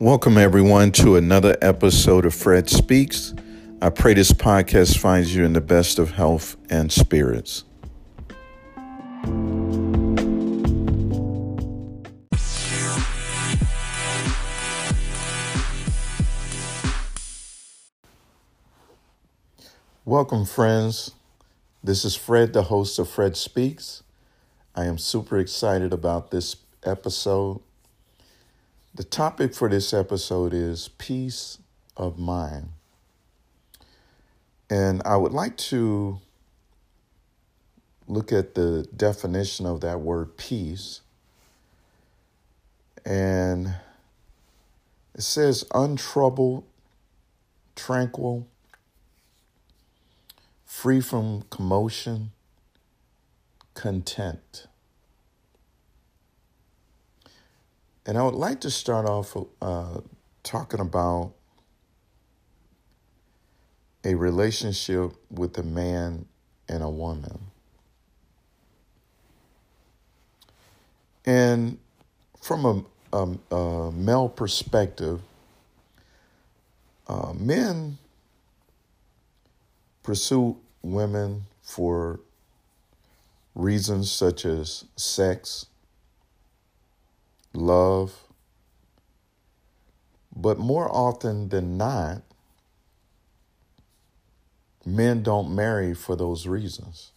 Welcome, everyone, to another episode of Fred Speaks. I pray this podcast finds you in the best of health and spirits. Welcome, friends. This is Fred, the host of Fred Speaks. I am super excited about this episode. The topic for this episode is peace of mind. And I would like to look at the definition of that word peace. And it says untroubled, tranquil, free from commotion, content. And I would like to start off uh, talking about a relationship with a man and a woman. And from a, a, a male perspective, uh, men pursue women for reasons such as sex, love, but more often than not, men don't marry for those reasons.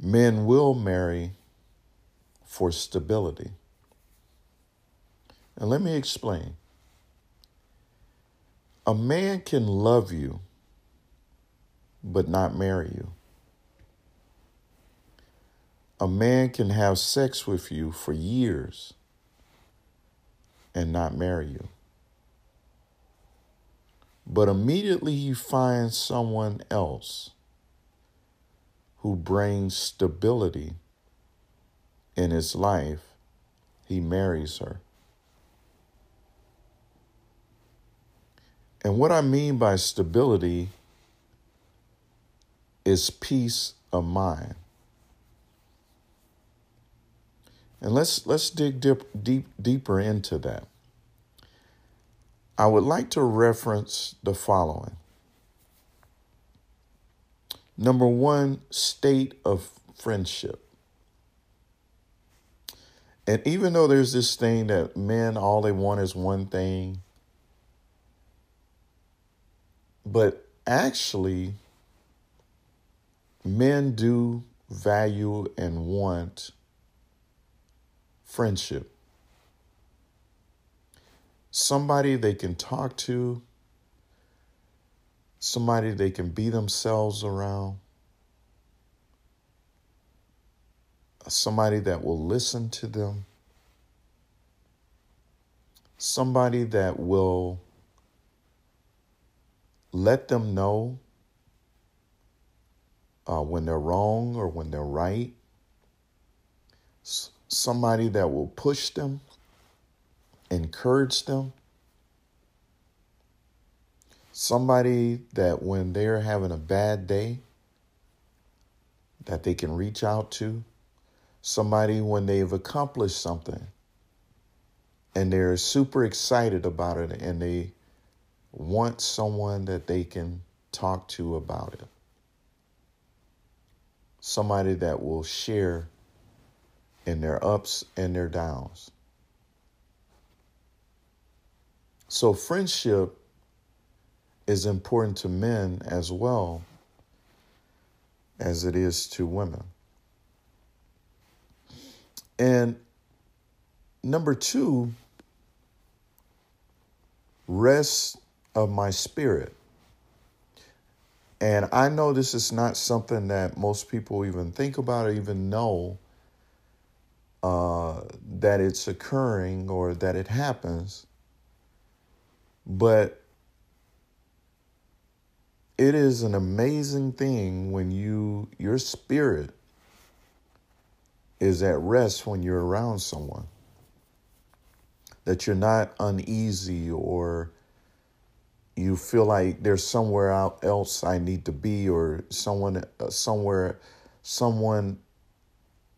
Men will marry for stability. And let me explain. A man can love you, but not marry you. A man can have sex with you for years and not marry you. But immediately you find someone else who brings stability in his life, he marries her. And what I mean by stability is peace of mind. And let's let's dig deep, deep deeper into that. I would like to reference the following. Number 1, state of friendship. And even though there's this thing that men all they want is one thing, but actually men do value and want friendship. Somebody they can talk to, somebody they can be themselves around, somebody that will listen to them, somebody that will let them know uh, when they're wrong or when they're right somebody that will push them, encourage them, somebody that when they're having a bad day, that they can reach out to, somebody when they've accomplished something and they're super excited about it and they want someone that they can talk to about it. Somebody that will share in their ups and their downs. So, friendship is important to men as well as it is to women. And number two, rest of my spirit. And I know this is not something that most people even think about or even know uh, that it's occurring or that it happens, but it is an amazing thing when you your spirit is at rest when you're around someone. That you're not uneasy or you feel like there's somewhere else I need to be or someone uh, somewhere someone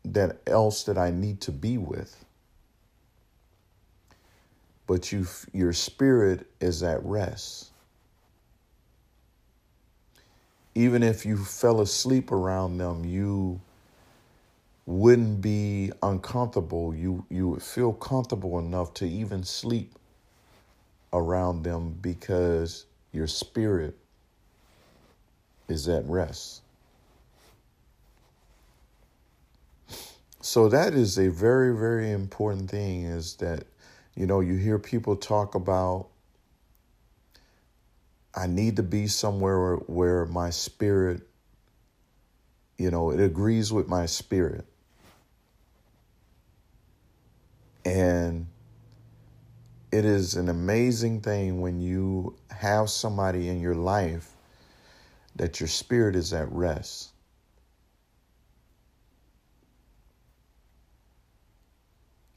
that else that I need to be with. but you your spirit is at rest. Even if you fell asleep around them, you wouldn't be uncomfortable. You you would feel comfortable enough to even sleep around them because your spirit is at rest. So that is a very very important thing is that you know you hear people talk about I need to be somewhere where my spirit you know it agrees with my spirit and it is an amazing thing when you have somebody in your life that your spirit is at rest.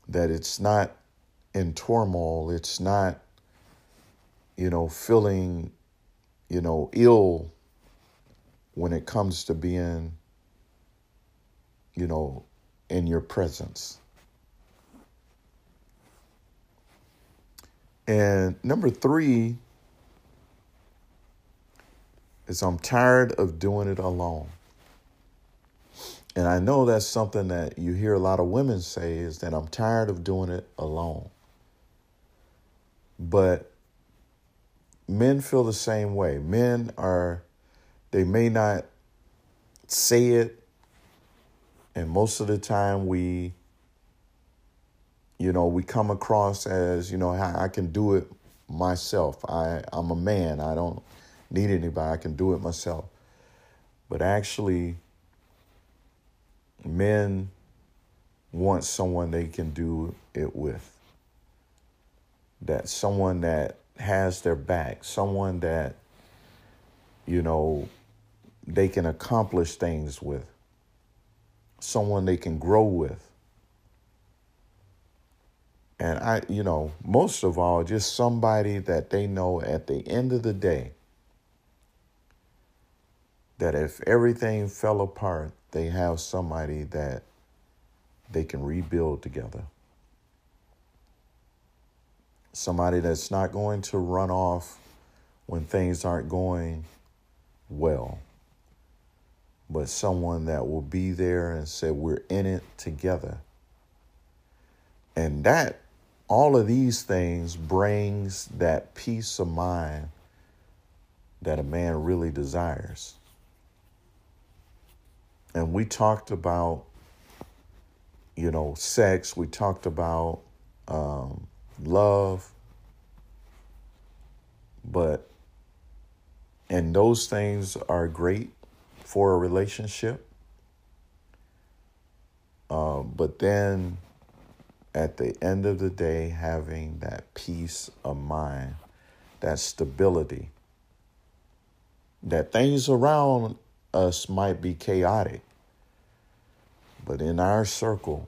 That it's not in turmoil, it's not, you know, feeling, you know, ill when it comes to being, you know, in your presence. And number three is I'm tired of doing it alone. And I know that's something that you hear a lot of women say is that I'm tired of doing it alone. But men feel the same way. Men are, they may not say it, and most of the time we you know, we come across as, you know, I can do it myself. I, I'm a man. I don't need anybody. I can do it myself. But actually, men want someone they can do it with. That someone that has their back, someone that, you know, they can accomplish things with, someone they can grow with. And I, you know, most of all, just somebody that they know at the end of the day that if everything fell apart, they have somebody that they can rebuild together. Somebody that's not going to run off when things aren't going well, but someone that will be there and say, We're in it together. And that all of these things brings that peace of mind that a man really desires. And we talked about, you know, sex. We talked about um, love. But, and those things are great for a relationship. Uh, but then at the end of the day, having that peace of mind, that stability, that things around us might be chaotic, but in our circle,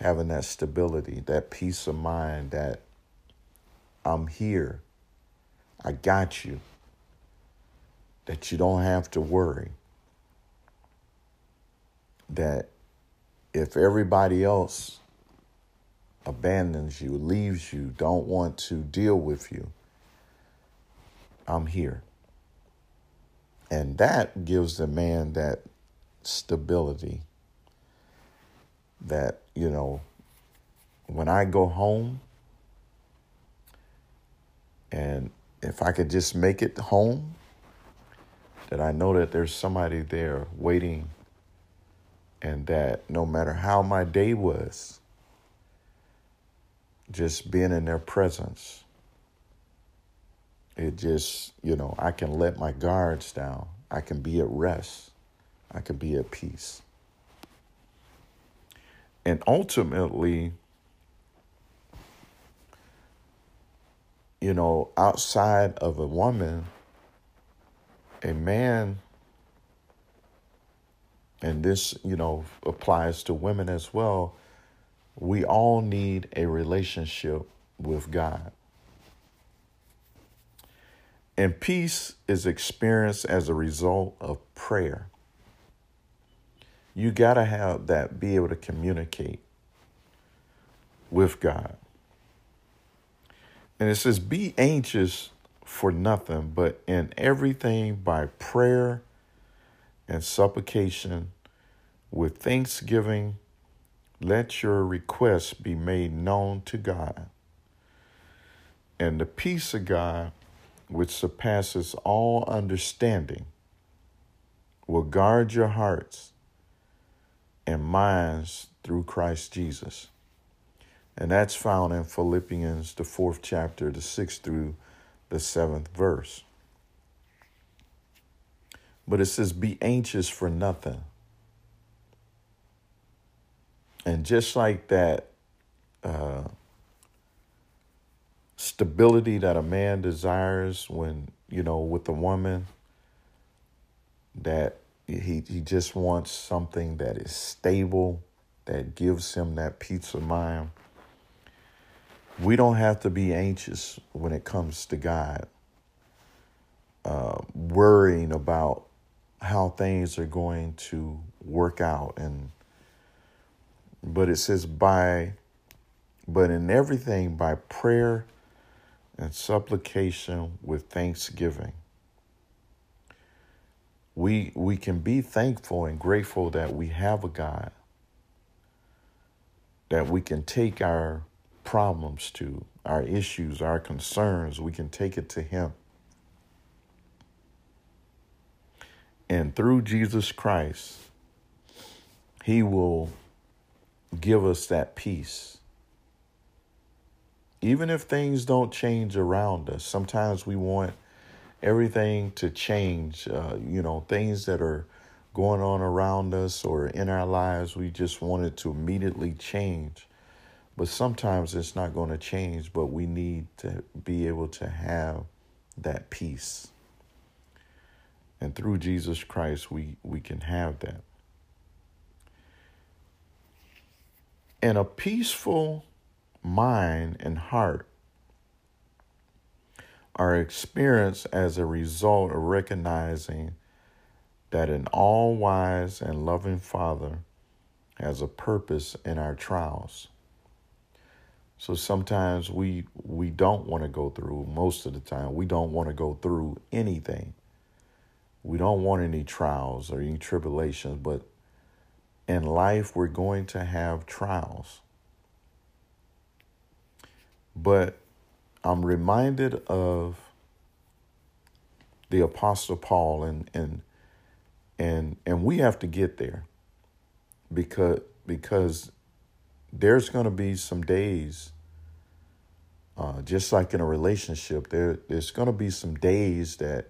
having that stability, that peace of mind, that I'm here, I got you, that you don't have to worry, that if everybody else abandons you, leaves you, don't want to deal with you, I'm here. And that gives the man that stability that, you know, when I go home and if I could just make it home, that I know that there's somebody there waiting and that no matter how my day was, just being in their presence, it just, you know, I can let my guards down. I can be at rest. I can be at peace. And ultimately, you know, outside of a woman, a man, and this, you know, applies to women as well, we all need a relationship with God. And peace is experienced as a result of prayer. You got to have that, be able to communicate with God. And it says, Be anxious for nothing, but in everything by prayer and supplication with thanksgiving, let your requests be made known to God. And the peace of God, which surpasses all understanding, will guard your hearts and minds through Christ Jesus. And that's found in Philippians, the fourth chapter, the sixth through the seventh verse. But it says, Be anxious for nothing. And just like that uh, stability that a man desires when, you know, with a woman, that he, he just wants something that is stable, that gives him that peace of mind. We don't have to be anxious when it comes to God, uh, worrying about how things are going to work out and but it says by but in everything by prayer and supplication with thanksgiving we we can be thankful and grateful that we have a God that we can take our problems to our issues our concerns we can take it to him And through Jesus Christ, He will give us that peace. Even if things don't change around us, sometimes we want everything to change. Uh, you know, things that are going on around us or in our lives, we just want it to immediately change. But sometimes it's not going to change, but we need to be able to have that peace. And through Jesus Christ, we, we can have that. And a peaceful mind and heart are experienced as a result of recognizing that an all wise and loving Father has a purpose in our trials. So sometimes we we don't want to go through most of the time we don't want to go through anything. We don't want any trials or any tribulations, but in life, we're going to have trials. But I'm reminded of the apostle Paul and and and and we have to get there because because there's going to be some days uh, just like in a relationship there there's going to be some days that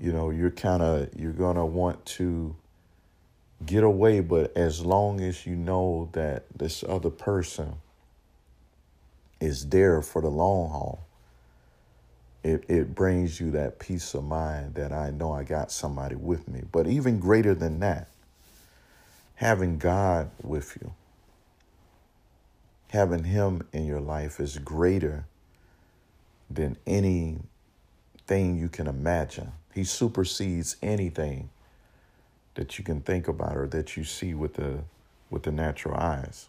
you know you're kind of you're gonna want to get away but as long as you know that this other person is there for the long haul. It, it brings you that peace of mind that i know i got somebody with me. But even greater than that having god with you having him in your life is greater than anything you can imagine. He supersedes anything that you can think about or that you see with the with the natural eyes.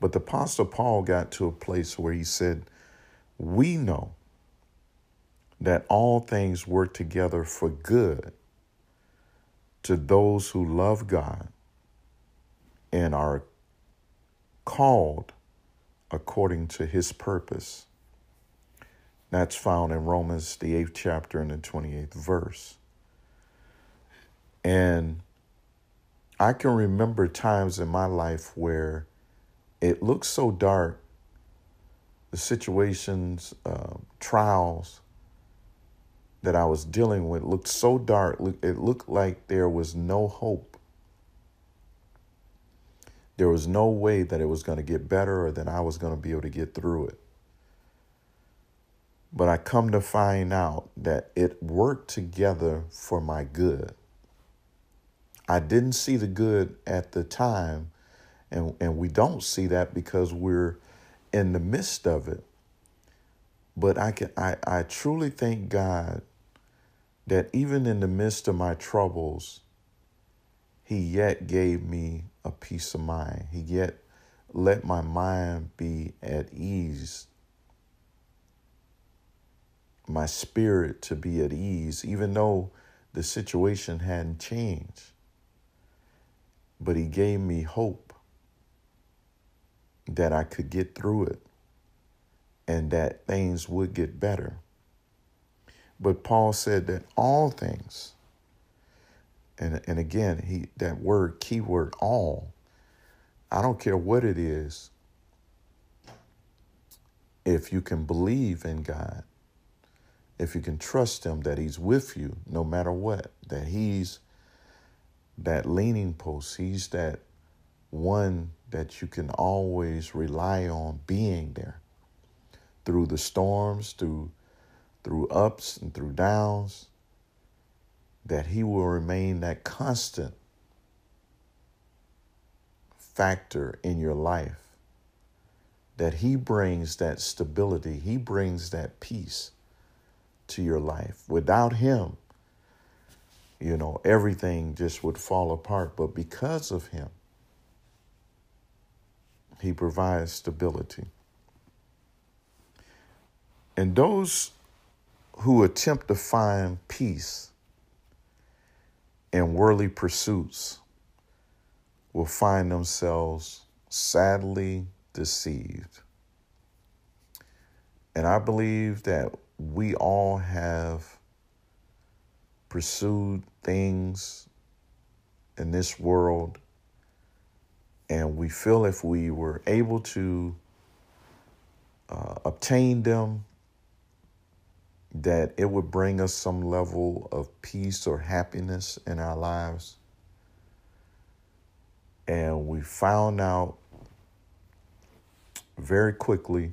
But the apostle Paul got to a place where he said, "We know that all things work together for good to those who love God and are called according to his purpose." That's found in Romans, the eighth chapter and the 28th verse. And I can remember times in my life where it looked so dark, the situations, uh, trials that I was dealing with looked so dark. It looked like there was no hope. There was no way that it was going to get better or that I was going to be able to get through it. But I come to find out that it worked together for my good. I didn't see the good at the time, and, and we don't see that because we're in the midst of it. But I can I, I truly thank God that even in the midst of my troubles, He yet gave me a peace of mind. He yet let my mind be at ease my spirit to be at ease, even though the situation hadn't changed. But he gave me hope that I could get through it and that things would get better. But Paul said that all things, and, and again, he that word, keyword, all, I don't care what it is, if you can believe in God, if you can trust Him that He's with you no matter what, that He's that leaning post, He's that one that you can always rely on being there through the storms, through through ups and through downs, that He will remain that constant factor in your life that He brings that stability, He brings that peace to your life. Without Him, you know, everything just would fall apart. But because of Him, He provides stability. And those who attempt to find peace in worldly pursuits will find themselves sadly deceived. And I believe that we all have pursued things in this world, and we feel if we were able to uh, obtain them, that it would bring us some level of peace or happiness in our lives. And we found out very quickly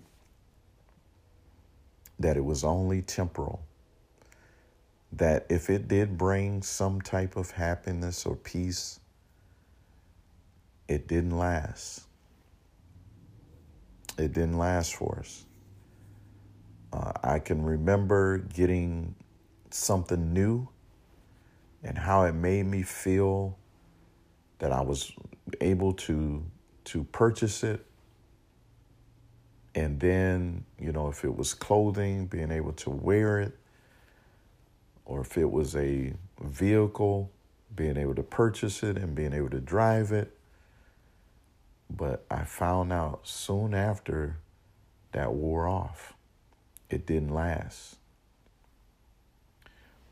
that it was only temporal. That if it did bring some type of happiness or peace, it didn't last. It didn't last for us. Uh, I can remember getting something new and how it made me feel that I was able to to purchase it and then, you know, if it was clothing, being able to wear it, or if it was a vehicle, being able to purchase it and being able to drive it. But I found out soon after that wore off. It didn't last.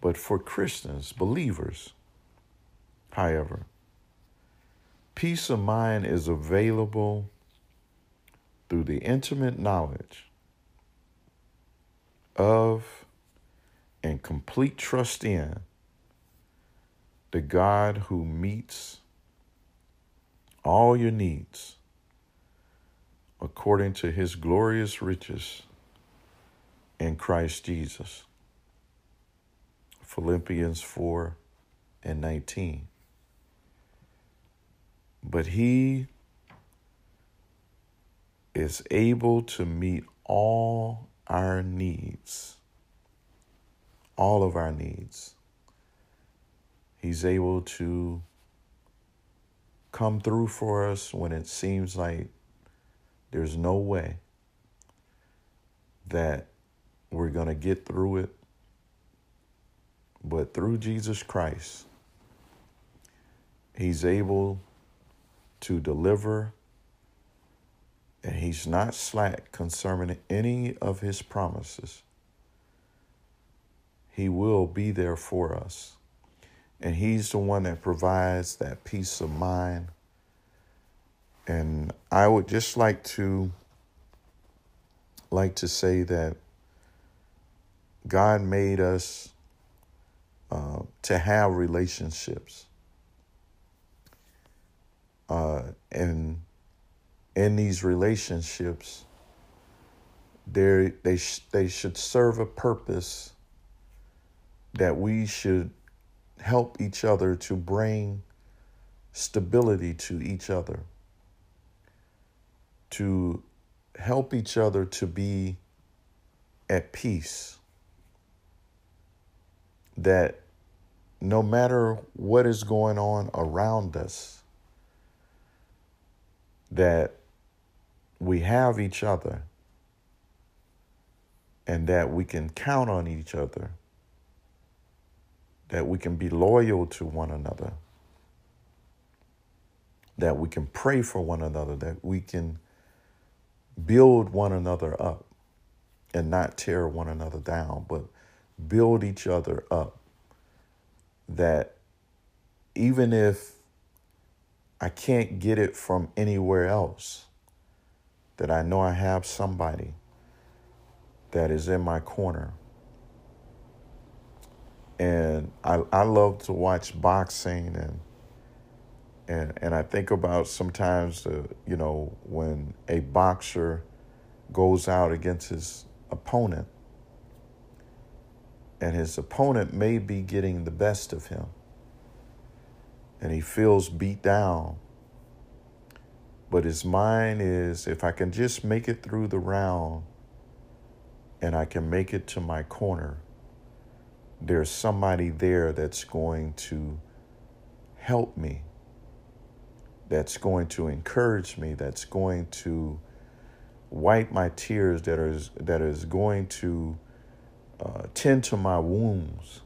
But for Christians, believers, however, peace of mind is available through the intimate knowledge of and complete trust in the God who meets all your needs according to his glorious riches in Christ Jesus. Philippians 4 and 19. But he is able to meet all our needs, all of our needs. He's able to come through for us when it seems like there's no way that we're going to get through it. But through Jesus Christ, He's able to deliver and he's not slack concerning any of his promises. He will be there for us. And he's the one that provides that peace of mind. And I would just like to like to say that God made us uh, to have relationships. Uh, and in these relationships, they they they should serve a purpose that we should help each other to bring stability to each other, to help each other to be at peace. That no matter what is going on around us, that we have each other and that we can count on each other, that we can be loyal to one another, that we can pray for one another, that we can build one another up and not tear one another down, but build each other up. That even if I can't get it from anywhere else, that I know I have somebody that is in my corner. And I, I love to watch boxing and and and I think about sometimes uh, you know when a boxer goes out against his opponent and his opponent may be getting the best of him and he feels beat down but his mind is if I can just make it through the round and I can make it to my corner there's somebody there that's going to help me that's going to encourage me, that's going to wipe my tears, that is, that is going to uh, tend to my wounds,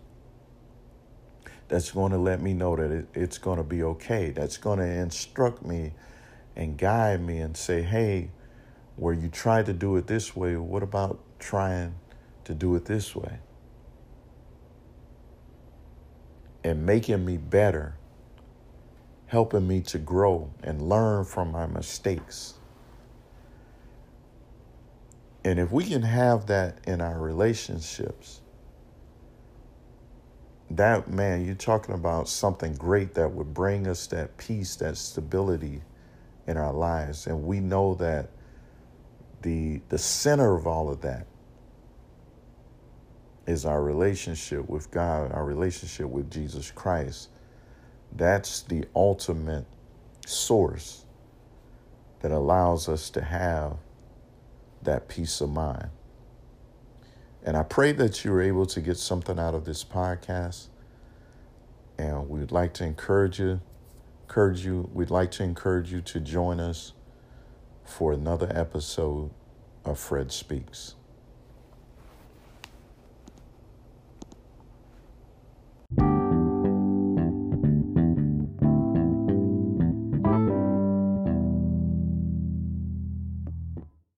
that's going to let me know that it, it's going to be okay, that's going to instruct me and guide me and say, hey, where you tried to do it this way, what about trying to do it this way? And making me better helping me to grow and learn from my mistakes. And if we can have that in our relationships, that man, you're talking about something great that would bring us that peace, that stability in our lives. And we know that the the center of all of that is our relationship with God, our relationship with Jesus Christ. That's the ultimate source that allows us to have that peace of mind. And I pray that you're able to get something out of this podcast. And we'd like to encourage you, encourage you, we'd like to encourage you to join us for another episode of Fred Speaks.